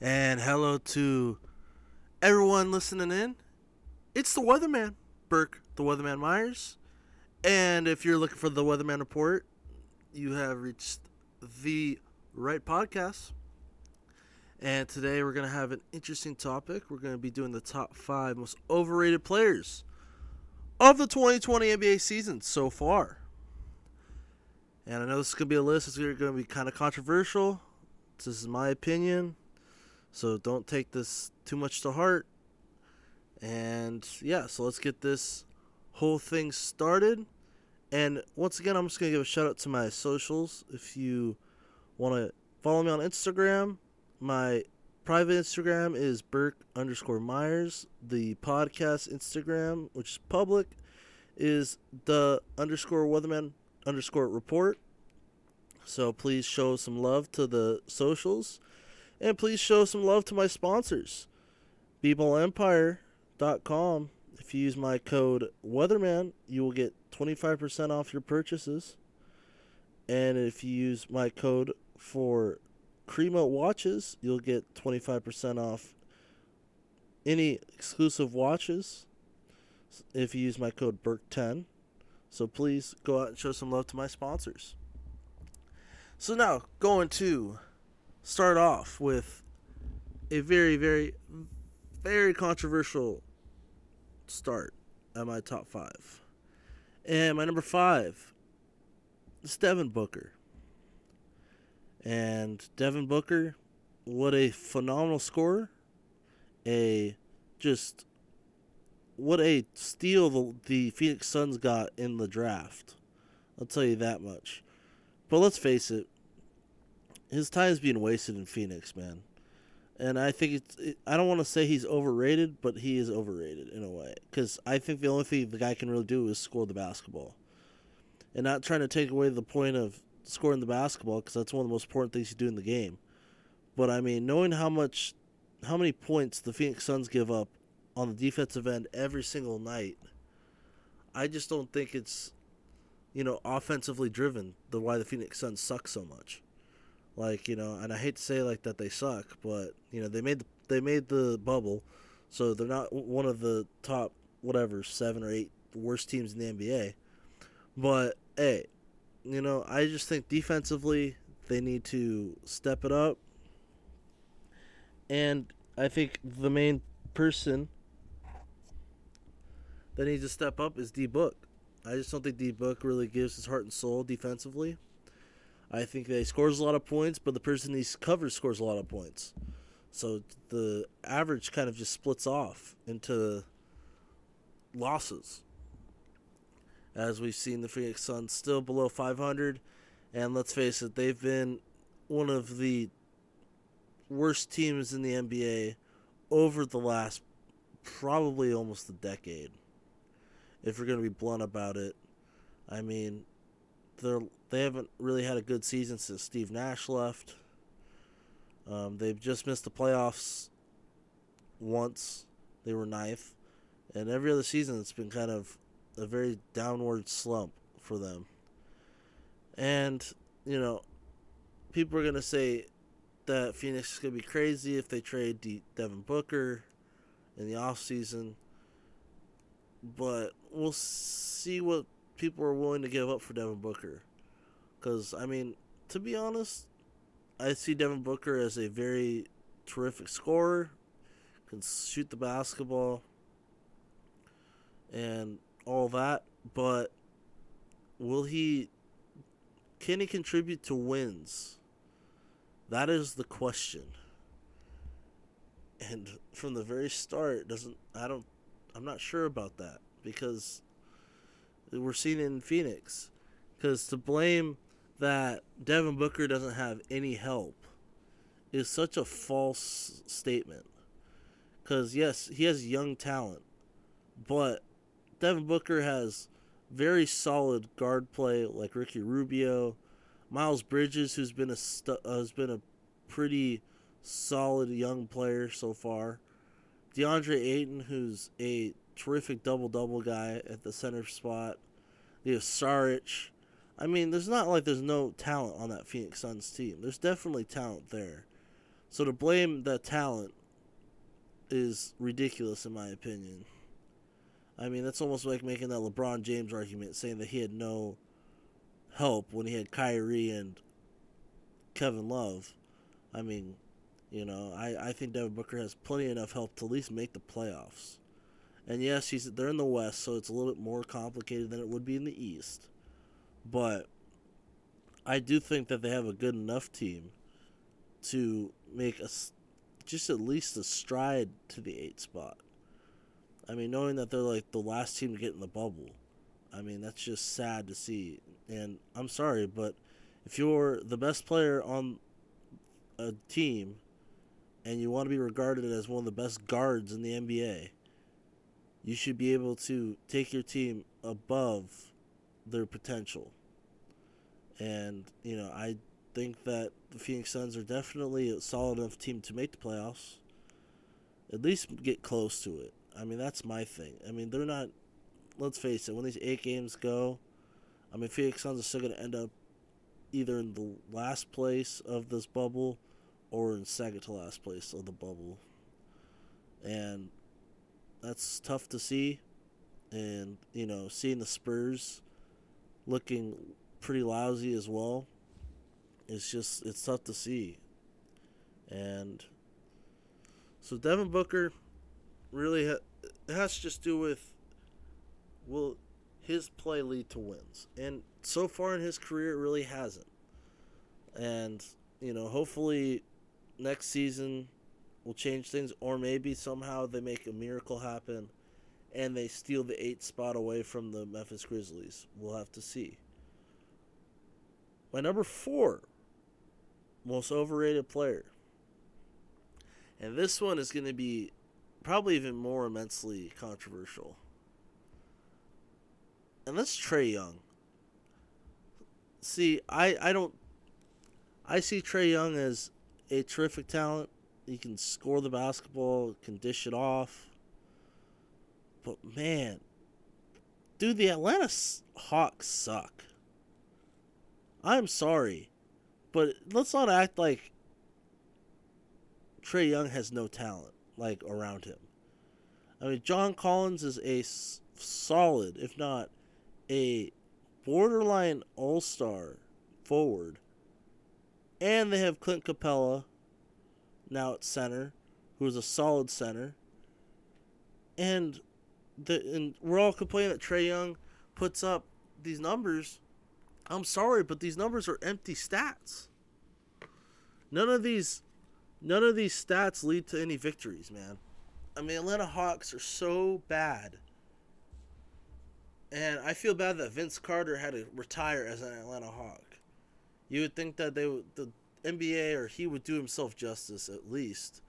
And hello to everyone listening in. It's the Weatherman, Burke, the Weatherman Myers. And if you're looking for the Weatherman Report, you have reached the right podcast. And today we're going to have an interesting topic. We're going to be doing the top five most overrated players of the 2020 NBA season so far. And I know this is going to be a list that's going to be kind of controversial. This is my opinion. So don't take this too much to heart. And yeah, so let's get this whole thing started. And once again, I'm just going to give a shout out to my socials. If you want to follow me on Instagram, my private Instagram is Burke underscore Myers. The podcast Instagram, which is public, is the underscore Weatherman underscore report. So please show some love to the socials. And please show some love to my sponsors. BeebleEmpire.com. If you use my code Weatherman, you will get 25% off your purchases. And if you use my code for Crema watches, you'll get 25% off any exclusive watches if you use my code Burke10. So please go out and show some love to my sponsors. So now, going to start off with a very, very, very controversial start at my top five. And my number five is Devin Booker. And Devin Booker, what a phenomenal scorer. A just what a steal the, the Phoenix Suns got in the draft. I'll tell you that much. But let's face it, his time is being wasted in Phoenix, man. And I think it's. It, I don't want to say he's overrated, but he is overrated in a way. Because I think the only thing the guy can really do is score the basketball. And not trying to take away the point of scoring the basketball, because that's one of the most important things you do in the game. But I mean, knowing how much, how many points the Phoenix Suns give up on the defensive end every single night, I just don't think it's, you know, offensively driven. The why the Phoenix Suns suck so much. Like you know, and I hate to say like that they suck, but you know they made the, they made the bubble, so they're not one of the top whatever seven or eight worst teams in the NBA. But hey, you know I just think defensively they need to step it up, and I think the main person that needs to step up is D Book. I just don't think D Book really gives his heart and soul defensively. I think he scores a lot of points, but the person he covers scores a lot of points. So the average kind of just splits off into losses. As we've seen the Phoenix Suns still below 500, and let's face it, they've been one of the worst teams in the NBA over the last probably almost a decade. If we're going to be blunt about it, I mean, they're they haven't really had a good season since Steve Nash left. Um, they've just missed the playoffs once. They were ninth, and every other season it's been kind of a very downward slump for them. And you know, people are gonna say that Phoenix is gonna be crazy if they trade De- Devin Booker in the off season. But we'll see what people are willing to give up for Devin Booker. Because, I mean, to be honest, I see Devin Booker as a very terrific scorer, can shoot the basketball, and all that. But will he. Can he contribute to wins? That is the question. And from the very start, doesn't I don't I'm not sure about that because we're seeing in Phoenix. Because to blame that Devin Booker doesn't have any help is such a false statement. Because, yes, he has young talent, but Devin Booker has very solid guard play like Ricky Rubio, Miles Bridges, who's been a stu- uh, has been a pretty solid young player so far, DeAndre Ayton, who's a terrific double double guy at the center spot, you have Saric. I mean, there's not like there's no talent on that Phoenix Suns team. There's definitely talent there. So to blame the talent is ridiculous in my opinion. I mean, that's almost like making that LeBron James argument, saying that he had no help when he had Kyrie and Kevin Love. I mean, you know, I, I think Devin Booker has plenty enough help to at least make the playoffs. And yes, he's they're in the West, so it's a little bit more complicated than it would be in the East. But I do think that they have a good enough team to make a just at least a stride to the eight spot. I mean, knowing that they're like the last team to get in the bubble, I mean that's just sad to see. And I'm sorry, but if you're the best player on a team and you want to be regarded as one of the best guards in the NBA, you should be able to take your team above their potential. And, you know, I think that the Phoenix Suns are definitely a solid enough team to make the playoffs. At least get close to it. I mean, that's my thing. I mean, they're not. Let's face it. When these eight games go, I mean, Phoenix Suns are still going to end up either in the last place of this bubble or in second to last place of the bubble. And that's tough to see. And, you know, seeing the Spurs looking pretty lousy as well it's just it's tough to see. And so Devin Booker really ha- has to just do with will his play lead to wins. And so far in his career it really hasn't. And you know, hopefully next season will change things or maybe somehow they make a miracle happen and they steal the 8 spot away from the Memphis Grizzlies. We'll have to see. My number 4 most overrated player. And this one is going to be probably even more immensely controversial. And that's Trae Young. See, I, I don't. I see Trae Young as a terrific talent. He can score the basketball, can dish it off. But man, dude, the Atlanta Hawks suck. I'm sorry. But let's not act like Trae Young has no talent like around him. I mean, John Collins is a s- solid, if not a borderline all star forward. And they have Clint Capela now at center, who is a solid center. And the and we're all complaining that Trey Young puts up these numbers I'm sorry, but these numbers are empty stats. None of these none of these stats lead to any victories, man. I mean, Atlanta Hawks are so bad. And I feel bad that Vince Carter had to retire as an Atlanta Hawk. You would think that they would the NBA or he would do himself justice at least.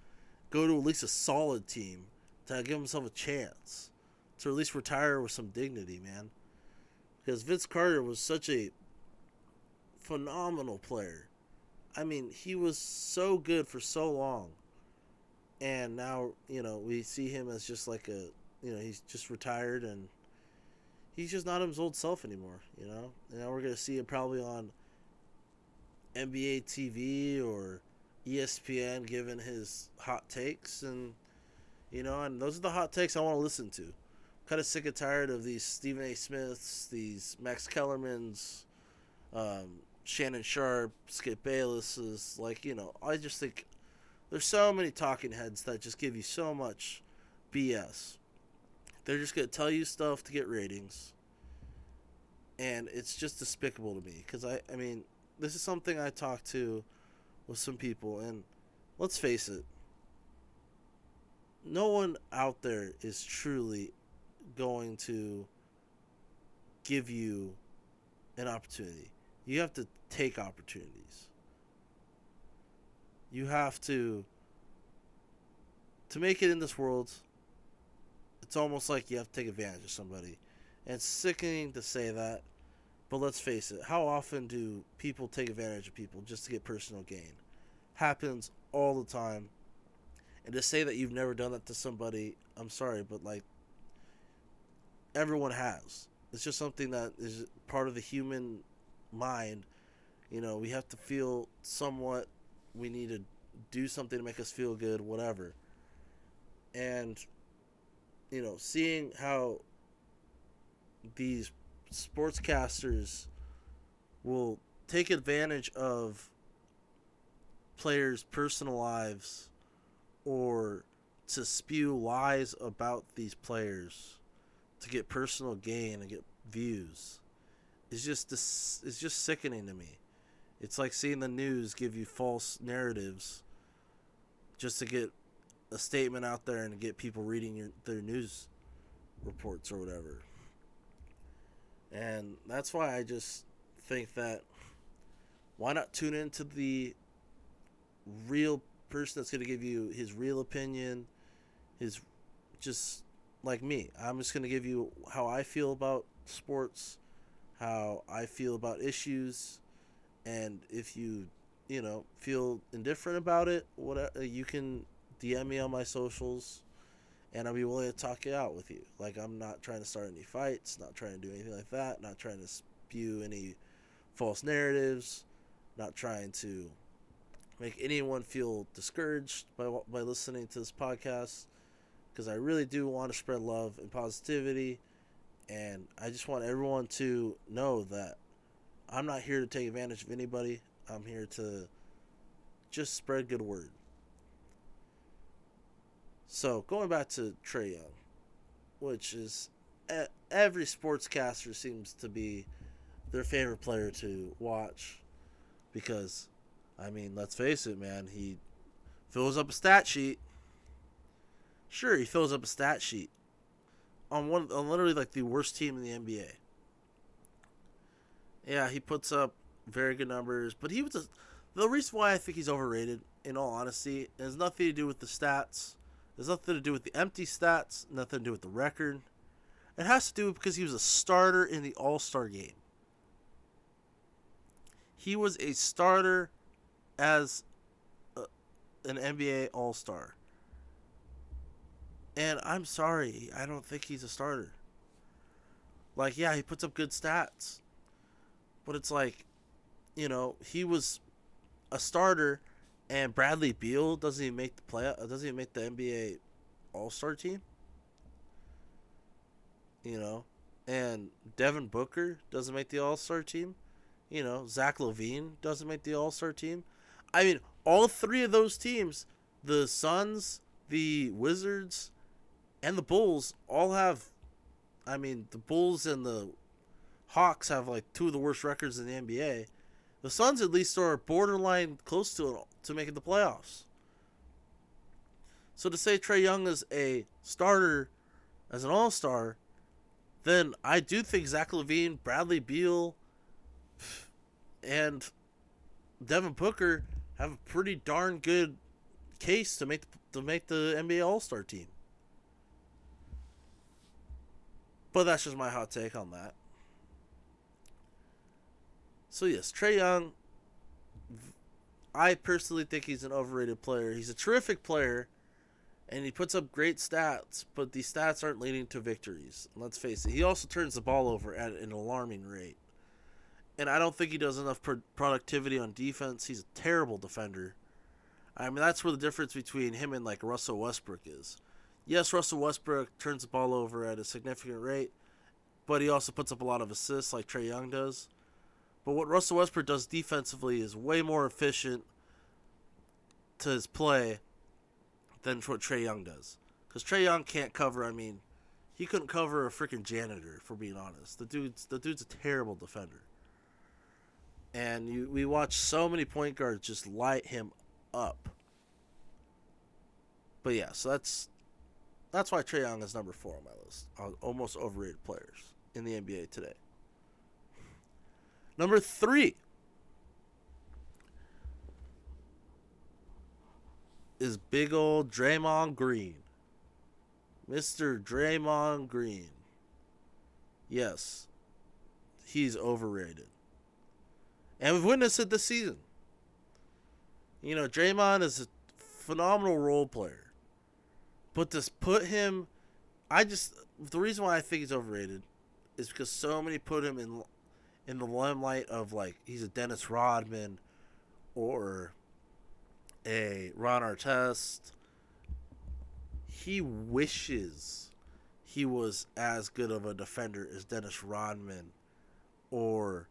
Go to at least a solid team to give himself a chance. To at least retire with some dignity, man. Because Vince Carter was such a phenomenal player. I mean, he was so good for so long. And now, you know, we see him as just like a, you know, he's just retired and he's just not his old self anymore, you know? And now we're going to see him probably on NBA TV or ESPN giving his hot takes and you know, and those are the hot takes I want to listen to. kind of sick and tired of these Stephen A. Smiths, these Max Kellermans, um, Shannon Sharpe, Skip Bayless is like, you know, I just think there's so many talking heads that just give you so much BS. They're just going to tell you stuff to get ratings. And it's just despicable to me because I, I mean, this is something I talked to with some people, and let's face it, no one out there is truly going to give you an opportunity. You have to take opportunities. You have to to make it in this world. It's almost like you have to take advantage of somebody. And it's sickening to say that, but let's face it, how often do people take advantage of people just to get personal gain? Happens all the time. And to say that you've never done that to somebody, I'm sorry, but like everyone has. It's just something that is part of the human mind you know, we have to feel somewhat we need to do something to make us feel good, whatever. And you know, seeing how these sportscasters will take advantage of players' personal lives or to spew lies about these players to get personal gain and get views is just this is just sickening to me. It's like seeing the news give you false narratives just to get a statement out there and get people reading your, their news reports or whatever. And that's why I just think that why not tune into the real person that's going to give you his real opinion, his just like me. I'm just going to give you how I feel about sports, how I feel about issues, and if you, you know, feel indifferent about it, whatever, uh, you can DM me on my socials and I'll be willing to talk it out with you. Like I'm not trying to start any fights, not trying to do anything like that, not trying to spew any false narratives, not trying to make anyone feel discouraged by by listening to this podcast because I really do want to spread love and positivity and I just want everyone to know that I'm not here to take advantage of anybody. I'm here to just spread good word. So going back to Trae Young, which is every sportscaster seems to be their favorite player to watch because I mean, let's face it, man, he fills up a stat sheet. Sure, he fills up a stat sheet on one on literally like the worst team in the NBA. Yeah, he puts up very good numbers, but he was a, the reason why I think he's overrated. In all honesty, has nothing to do with the stats. There's nothing to do with the empty stats. Nothing to do with the record. It has to do because he was a starter in the All Star game. He was a starter as a, an NBA All Star. And I'm sorry, I don't think he's a starter. Like, yeah, he puts up good stats. But it's like, you know, he was a starter and Bradley Beal doesn't even make the play uh, doesn't even make the NBA All Star team. You know. And Devin Booker doesn't make the All Star team. You know, Zach LaVine doesn't make the All Star team. I mean, all three of those teams, the Suns, the Wizards, and the Bulls, all have. I mean, the Bulls and the Hawks have like two of the worst records in the NBA. The Suns at least are borderline close to it to making the playoffs. So to say Trae Young is a starter as an all star, then I do think Zach LaVine, Bradley Beal, and Devin Booker have a pretty darn good case to make to make the NBA All Star team. But that's just my hot take on that. So yes, Trae Young. I personally think he's an overrated player. He's a terrific player, and he puts up great stats, but these stats aren't leading to victories. let's face it, he also turns the ball over at an alarming rate and I don't think he does enough pro- productivity on defense. He's a terrible defender. I mean, that's where the difference between him and like Russell Westbrook is. Yes, Russell Westbrook turns the ball over at a significant rate, but he also puts up a lot of assists like Trae Young does. But what Russell Westbrook does defensively is way more efficient to his play than what Trae Young does. Because Trae Young can't cover. I mean, he couldn't cover a freaking janitor, for being honest. The dude's the dude's a terrible defender and you, we watch so many point guards just light him up. But yeah, so that's that's why Trae Young is number four on my list. Almost overrated players in the NBA today. Number three is big old Draymond Green. Mr. Draymond Green. Yes, he's overrated. And we've witnessed it this season. You know, Draymond is a phenomenal role player. But to put him I just the reason why I think he's overrated is because so many put him in in the limelight of like he's a Dennis Rodman or a Ron Artest. He wishes he was as good of a defender as Dennis Rodman or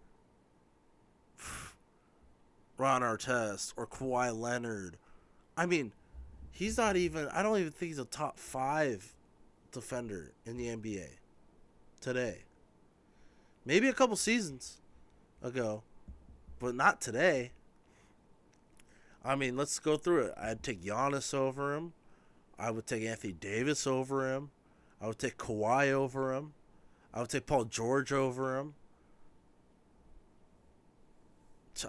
Ron Artest or Kawhi Leonard. I mean, he's not even. I don't even think he's a top five defender in the NBA today. Maybe a couple seasons ago, but not today. I mean, let's go through it. I'd take Giannis over him. I would take Anthony Davis over him. I would take Kawhi over him. I would take Paul George over him.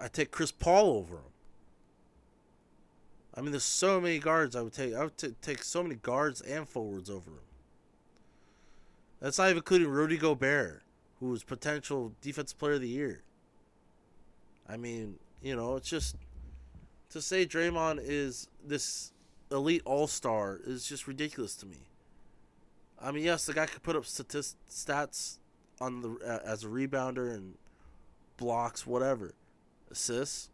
I take Chris Paul over him. I mean, there's so many guards I would take. I would t- take so many guards and forwards over him. That's not even including Rudy Gobert, who was potential defensive player of the year. I mean, you know, it's just to say Draymond is this elite all star is just ridiculous to me. I mean, yes, the guy could put up statist- stats on the uh, as a rebounder and blocks, whatever, assists.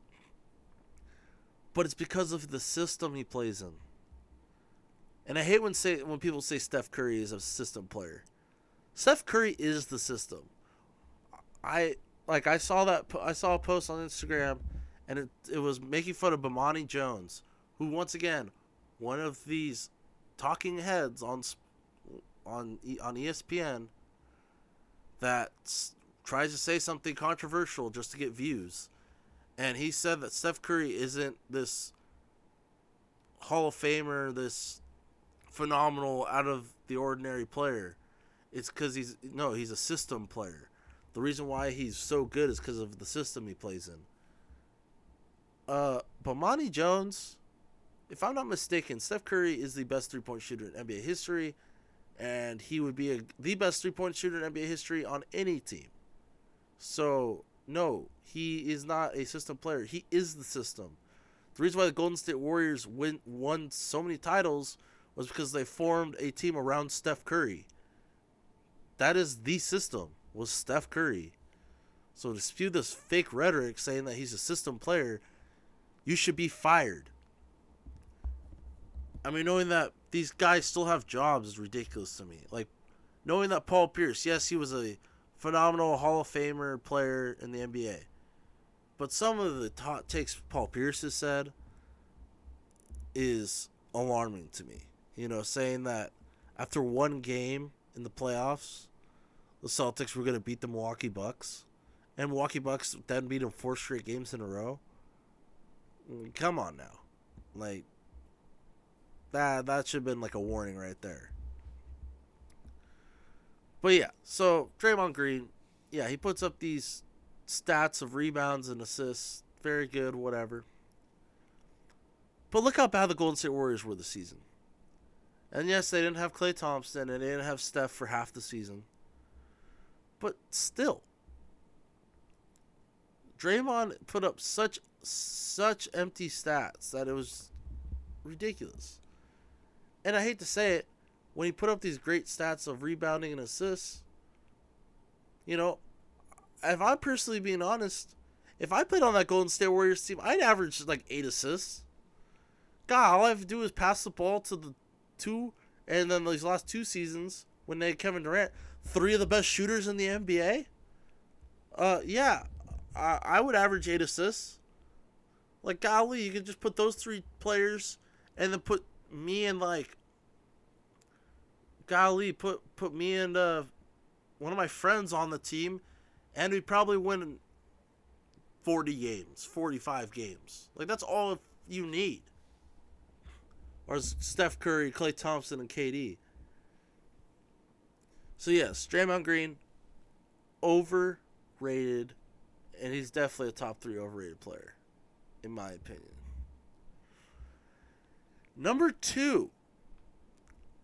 But it's because of the system he plays in. And I hate when say when people say Steph Curry is a system player. Steph Curry is the system. I like I saw that I saw a post on Instagram and it it was making fun of Bomani Jones, who once again, one of these talking heads on on on ESPN that tries to say something controversial just to get views. And he said that Steph Curry isn't this Hall of Famer, this phenomenal out of the ordinary player. It's cuz he's no, he's a system player. The reason why he's so good is because of the system he plays in. Uh, Bomani Jones, if I'm not mistaken, Steph Curry is the best three point shooter in NBA history, and he would be a, the best three point shooter in NBA history on any team. So, no, he is not a system player. He is the system. The reason why the Golden State Warriors win, won so many titles was because they formed a team around Steph Curry. That is the system, was Steph Curry. So to spew this fake rhetoric saying that he's a system player you should be fired. I mean, knowing that these guys still have jobs is ridiculous to me. Like, knowing that Paul Pierce, yes, he was a phenomenal Hall of Famer player in the NBA, but some of the takes Paul Pierce has said is alarming to me. You know, saying that after one game in the playoffs, the Celtics were going to beat the Milwaukee Bucks, and Milwaukee Bucks then beat them four straight games in a row. Come on now. Like that that should have been like a warning right there. But yeah, so Draymond Green, yeah, he puts up these stats of rebounds and assists. Very good, whatever. But look how bad the Golden State Warriors were this season. And yes, they didn't have Klay Thompson and they didn't have Steph for half the season. But still, Draymond put up such such empty stats that it was ridiculous. And I hate to say it, when he put up these great stats of rebounding and assists, you know, if I'm personally being honest, if I played on that Golden State Warriors team, I'd average like eight assists. God, all I have to do is pass the ball to the two, and then these last two seasons when they had Kevin Durant, three of the best shooters in the NBA. Uh, yeah, I, I would average eight assists. Like, golly, you could just put those three players and then put me and, like, golly, put, put me and uh, one of my friends on the team, and we'd probably win 40 games, 45 games. Like, that's all you need. Or Steph Curry, Klay Thompson, and KD. So, yes, Draymond Green, overrated and he's definitely a top three overrated player, in my opinion. Number two.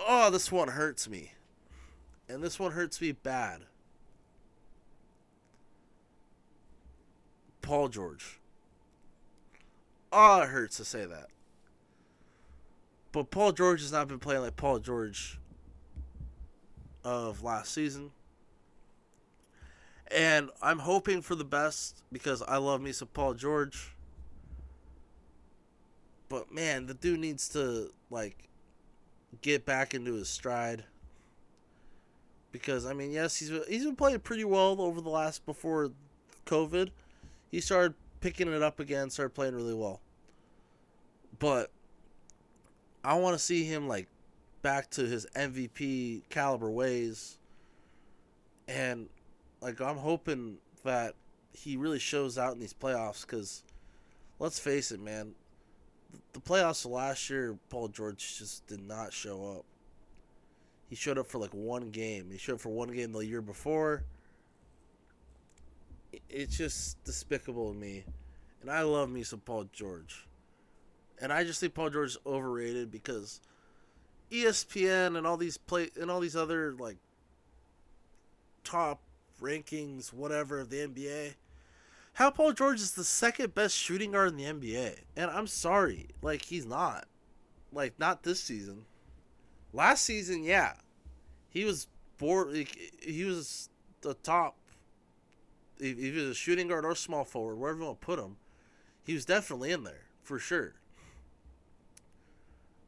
Oh, this one hurts me. And this one hurts me bad. Paul George. Oh, it hurts to say that. But Paul George has not been playing like Paul George of last season. And I'm hoping for the best because I love me some Paul George. but man, the dude needs to like get back into his stride. Because I mean, yes, he's he's been playing pretty well over the last before COVID. He started picking it up again, started playing really well. But I want to see him like back to his MVP caliber ways. And like I'm hoping that he really shows out in these playoffs cuz let's face it, man. The playoffs last year, Paul George just did not show up. He showed up for like one game. He showed up for one game the year before. It's just despicable to me. And I love me some Paul George. And I just think Paul George is overrated because ESPN and all these play and all these other like top rankings, whatever of the NBA. How Paul George is the second best shooting guard in the NBA, and I'm sorry, like he's not, like not this season. Last season, yeah, he was bored. He was the top. If he was a shooting guard or small forward, wherever you want to put him, he was definitely in there for sure.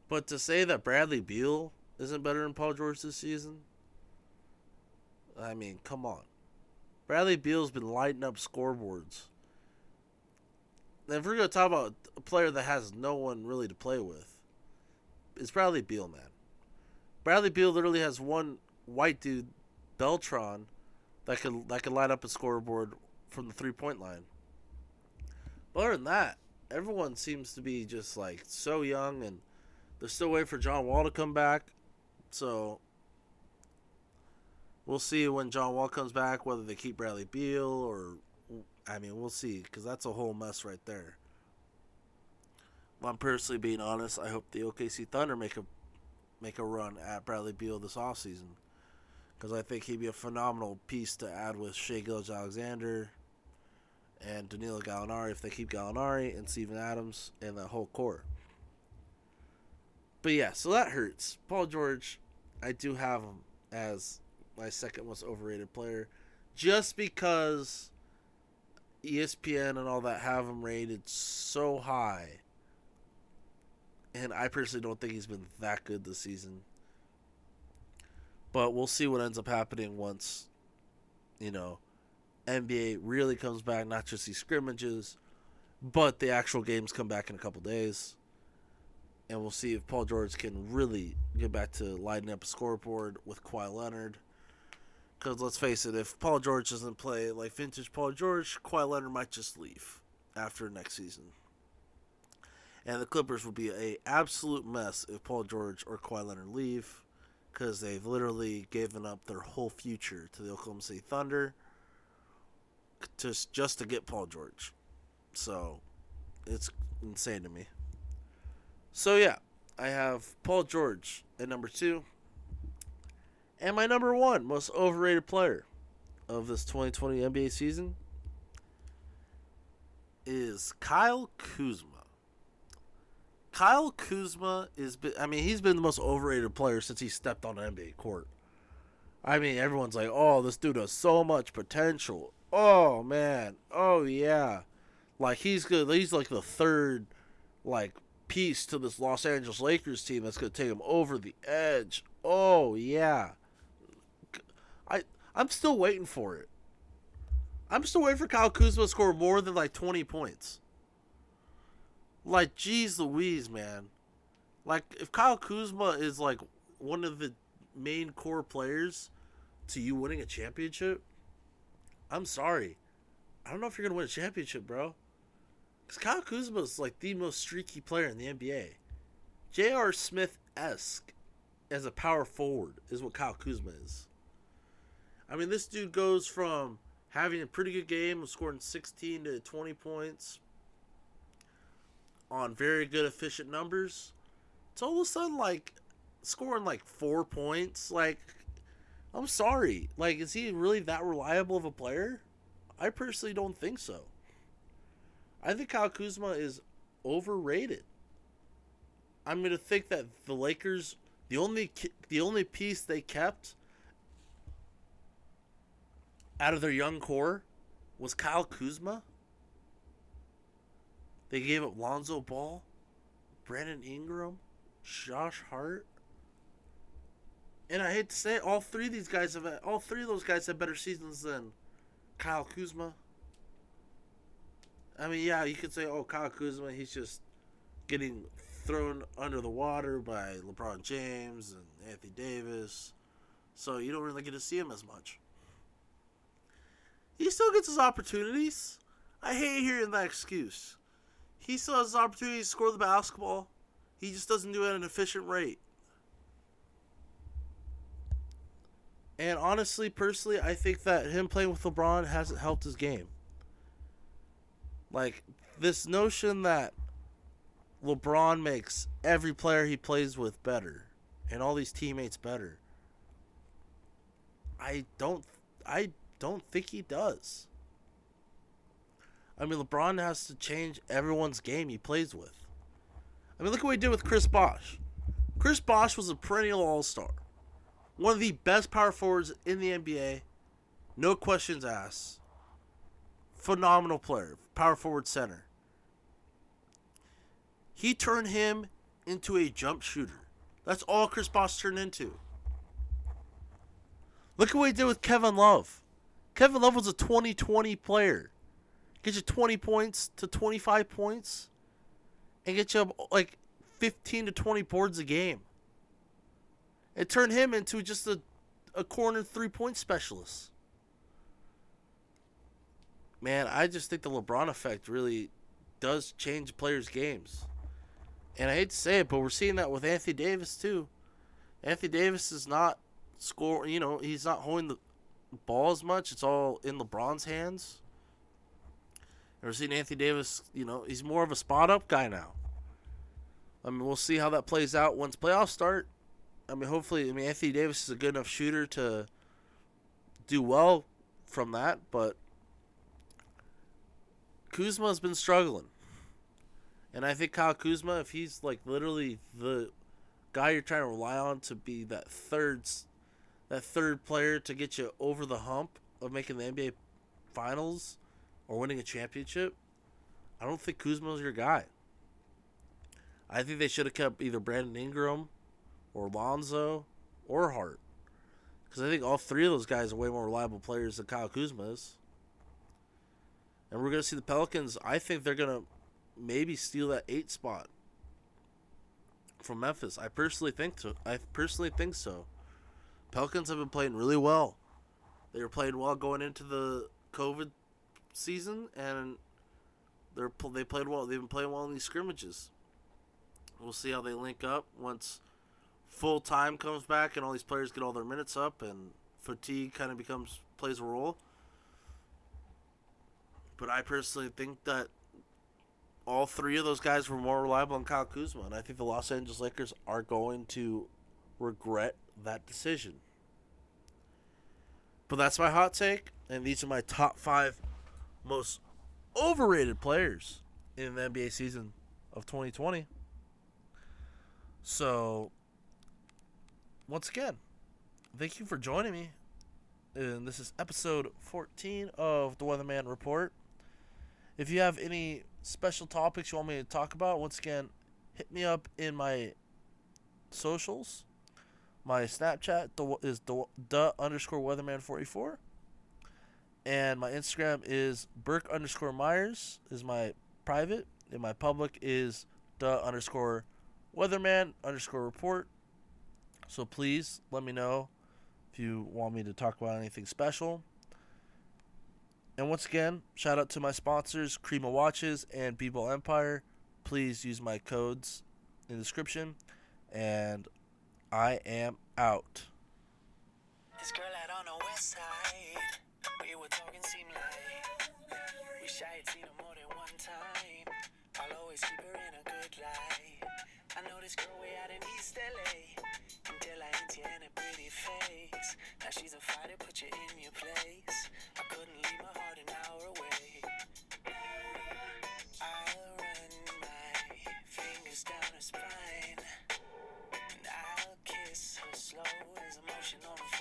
But to say that Bradley Beal isn't better than Paul George this season, I mean, come on. Bradley Beal's been lighting up scoreboards. And if we're going to talk about a player that has no one really to play with, it's Bradley Beal, man. Bradley Beal literally has one white dude, Beltron, that could that could light up a scoreboard from the three point line. But other than that, everyone seems to be just like so young and they're still waiting for John Wall to come back. So we'll see when John Wall comes back whether they keep Bradley Beal or I mean we'll see because that's a whole mess right there. Well, I'm personally being honest. I hope the OKC Thunder make a make a run at Bradley Beal this offseason because I think he'd be a phenomenal piece to add with Shai Gilgeous-Alexander and Danilo Gallinari if they keep Gallinari and Steven Adams and that whole core. But yeah, so that hurts. Paul George, I do have him as my second most overrated player, just because ESPN and all that have him rated so high. And I personally don't think he's been that good this season. But we'll see what ends up happening once, you know, NBA really comes back, not just these scrimmages, but the actual games come back in a couple days and we'll see if Paul George can really get back to lighting up a scoreboard with Kawhi Leonard. Because let's face it, if Paul George doesn't play like vintage Paul George, Kawhi Leonard might just leave after next season. And the Clippers would be a absolute mess if Paul George or Kawhi Leonard leave, because they've literally given up their whole future to the Oklahoma City Thunder, just just to get Paul George. So, it's insane to me. So yeah, I have Paul George at number two. And my number one most overrated player of this 2020 NBA season is Kyle Kuzma. Kyle Kuzma is, I mean, he's been the most overrated player since he stepped on an NBA court. I mean, everyone's like, oh, this dude has so much potential. Oh, man. Oh, yeah. Like, he's good. He's like the third, like, piece to this Los Angeles Lakers team that's going to take him over the edge. Oh yeah, I I'm still waiting for it. I'm still waiting for Kyle Kuzma to score more than like 20 points. Like, geez Louise, man. Like, if Kyle Kuzma is like one of the main core players to you winning a championship, I'm sorry. I don't know if you're gonna win a championship, bro. Because Kyle Kuzma is like the most streaky player in the NBA. J.R. Smith esque as a power forward is what Kyle Kuzma is. I mean, this dude goes from having a pretty good game, of scoring 16 to 20 points on very good, efficient numbers, to all of a sudden, like, scoring like four points. Like, I'm sorry. Like, is he really that reliable of a player? I personally don't think so. I think Kyle Kuzma is overrated. I'm to think that the Lakers, the only the only piece they kept out of their young core was Kyle Kuzma. They gave up Lonzo Ball. Brandon Ingram, Josh Hart. And I hate to say it, all three of these guys have all three of those guys have better seasons than Kyle Kuzma. I mean, yeah, you could say, oh, Kyle Kuzma, he's just getting thrown under the water by LeBron James and Anthony Davis. So you don't really get to see him as much. He still gets his opportunities. I hate hearing that excuse. He still has his opportunity to score the basketball. He just doesn't do it at an efficient rate. And honestly, personally, I think that him playing with LeBron hasn't helped his game. Like, this notion that LeBron makes every player he plays with better and all these teammates better. I don't I don't think he does. I mean, LeBron has to change everyone's game he plays with. I mean, look what he did with Chris Bosh. Chris Bosh was a perennial All Star, one of the best power forwards in the NBA, no questions asked. Phenomenal player, power forward center. He turned him into a jump shooter. That's all Chris Bosh turned into. Look at what he did with Kevin Love. Kevin Love was a 2020 player. Get you 20 points to 25 points and get you like 15 to 20 boards a game. It turned him into just a, a corner three point specialist. Man, I just think the LeBron effect really does change players' games. And I hate to say it, but we're seeing that with Anthony Davis too. Anthony Davis is not score. You know, he's not holding the ball as much. It's all in LeBron's hands. Ever we're Anthony Davis. You know, he's more of a spot up guy now. I mean, we'll see how that plays out once playoffs start. I mean, hopefully, I mean Anthony Davis is a good enough shooter to do well from that, but Kuzma's been struggling. And I think Kyle Kuzma, if he's like literally the guy you're trying to rely on to be that third, that third player to get you over the hump of making the NBA Finals or winning a championship, I don't think Kuzma's your guy. I think they should have kept either Brandon Ingram or Lonzo or Hart. Because I think all three of those guys are way more reliable players than Kyle Kuzma is. And we're going to see the Pelicans. I think they're going to maybe steal that eight spot from Memphis. I personally think so. I personally think so. Pelicans have been playing really well. They were playing well going into the COVID season, and they're they played well. They've been playing well in these scrimmages. We'll see how they link up once full time comes back and all these players get all their minutes up and fatigue kind of becomes plays a role. But I personally think that all three of those guys were more reliable than Kyle Kuzma, and I think the Los Angeles Lakers are going to regret that decision. But that's my hot take, and these are my top five most overrated players in the NBA season of 2020. So, once again, thank you for joining me. And this is episode 14 of the Weatherman Report. If you have any special topics you want me to talk about, once again, hit me up in my socials. My Snapchat is the, underscore weatherman 44. And my Instagram is Burke underscore Myers is my private. And my public is the underscore weatherman underscore report. So please let me know if you want me to talk about anything special. And once again, shout out to my sponsors, Crema Watches and Beeble Empire. Please use my codes in the description. And I am out. This girl out on the west side. We were talking, like had seen her more than one time. I'll always keep her in a good light. I know this girl way out in East LA. Until I ain't in a pretty face. Now she's a fighter, put you in your place. I couldn't leave my heart an hour away. I'll run my fingers down her spine slow, it's emotional.